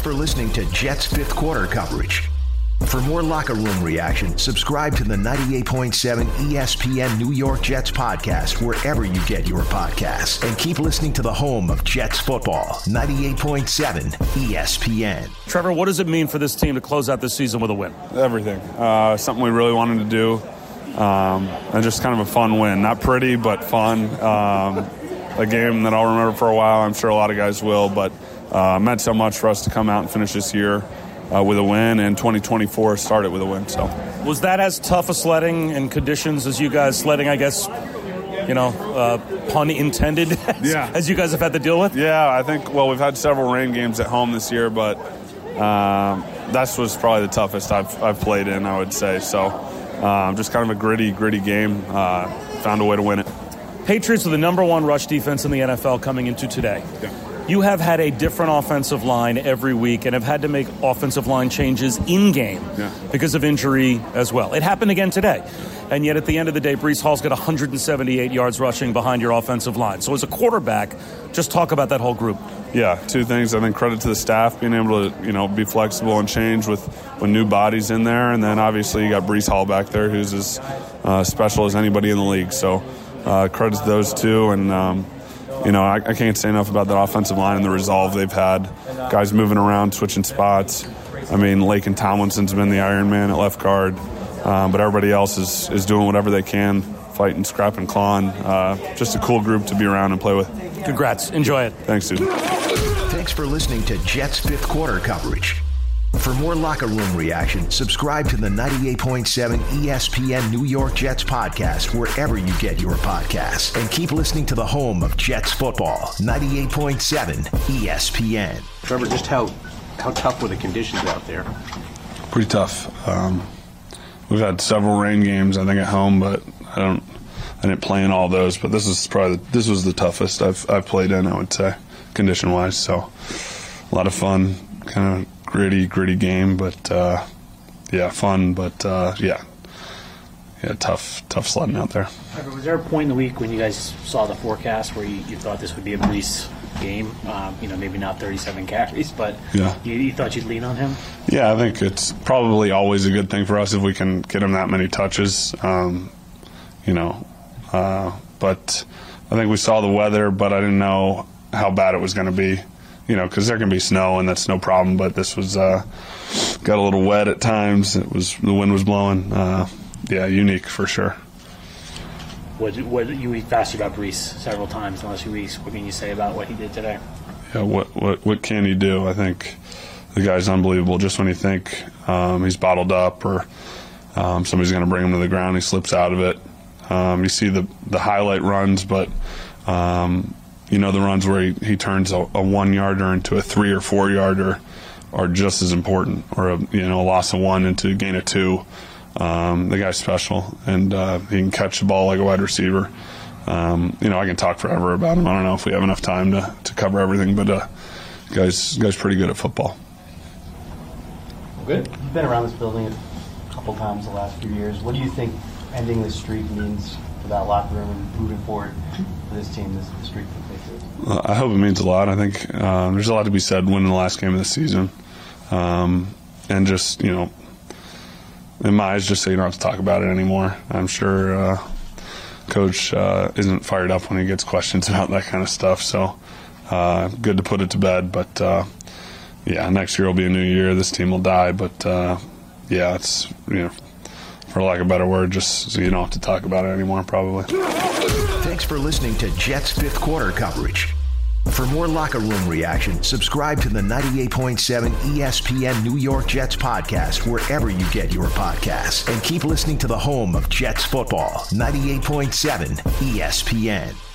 for listening to Jets fifth quarter coverage. For more locker room reaction, subscribe to the 98.7 ESPN New York Jets podcast wherever you get your podcasts. And keep listening to the home of Jets football, 98.7 ESPN. Trevor, what does it mean for this team to close out this season with a win? Everything. Uh, something we really wanted to do. Um, and just kind of a fun win. Not pretty, but fun. Um, a game that I'll remember for a while. I'm sure a lot of guys will, but uh, meant so much for us to come out and finish this year uh, with a win, and 2024 started with a win. So, was that as tough a sledding and conditions as you guys sledding? I guess you know, uh, pun intended. As, yeah. as you guys have had to deal with. Yeah, I think. Well, we've had several rain games at home this year, but um, that was probably the toughest I've, I've played in. I would say so. Um, just kind of a gritty, gritty game. Uh, found a way to win it. Patriots are the number one rush defense in the NFL coming into today. Yeah you have had a different offensive line every week and have had to make offensive line changes in game yeah. because of injury as well. It happened again today. And yet, at the end of the day, Breece Hall's got 178 yards rushing behind your offensive line. So, as a quarterback, just talk about that whole group. Yeah, two things. I think credit to the staff being able to you know be flexible and change with with new bodies in there, and then obviously you got Breece Hall back there, who's as uh, special as anybody in the league. So, uh, credit to those two, and um, you know, I, I, can't say enough about that offensive line and the resolve they've had. Guys moving around, switching spots. I mean, Laken Tomlinson's been the Iron Man at left guard, um, but everybody else is, is doing whatever they can, fighting, scrapping, clawing. Uh, just a cool group to be around and play with. Congrats. Enjoy it. Thanks, dude. Thanks for listening to Jets fifth quarter coverage. For more locker room reaction, subscribe to the 98.7 ESPN New York Jets podcast wherever you get your podcasts. And keep listening to the home of Jets football, 98.7 ESPN. Trevor, just how, how tough were the conditions out there? Pretty tough. Um, we've had several rain games, I think, at home, but I don't. I didn't play in all those, but this is probably this was the toughest I've I've played in. I would say, condition wise. So, a lot of fun, kind of gritty, gritty game, but uh, yeah, fun. But uh, yeah, yeah, tough, tough sledding out there. Was there a point in the week when you guys saw the forecast where you, you thought this would be a Breece game? Um, you know, maybe not 37 carries, but yeah. You, you, thought you'd lean on him? Yeah, I think it's probably always a good thing for us if we can get him that many touches. Um, you know, uh, but I think we saw the weather, but I didn't know how bad it was going to be you know, because there can be snow and that's no problem. But this was uh, got a little wet at times. It was the wind was blowing. Uh, yeah, unique for sure. What, what you asked you about Breece several times in the last few weeks. What can you say about what he did today? Yeah, what what what can he do? I think the guy's unbelievable. Just when you think um, he's bottled up or um, somebody's going to bring him to the ground, he slips out of it. Um, you see the the highlight runs, but um, you know, the runs where he, he turns a, a one yarder into a three or four yarder are just as important, or a, you know, a loss of one into a gain of two. Um, the guy's special, and uh, he can catch the ball like a wide receiver. Um, you know, I can talk forever about him. I don't know if we have enough time to, to cover everything, but uh, guy's guy's pretty good at football. Good. You've been around this building couple times the last few years. What do you think ending this streak means for that locker room and moving forward for this team, this, streak? I hope it means a lot. I think um, there's a lot to be said winning the last game of the season, um, and just you know, in my eyes, just so you don't have to talk about it anymore. I'm sure uh, Coach uh, isn't fired up when he gets questions about that kind of stuff. So uh, good to put it to bed. But uh, yeah, next year will be a new year. This team will die. But uh, yeah, it's you know, for lack of a better word, just so you don't have to talk about it anymore, probably. Thanks for listening to Jets fifth quarter coverage. For more locker room reaction, subscribe to the 98.7 ESPN New York Jets podcast wherever you get your podcasts. And keep listening to the home of Jets football, 98.7 ESPN.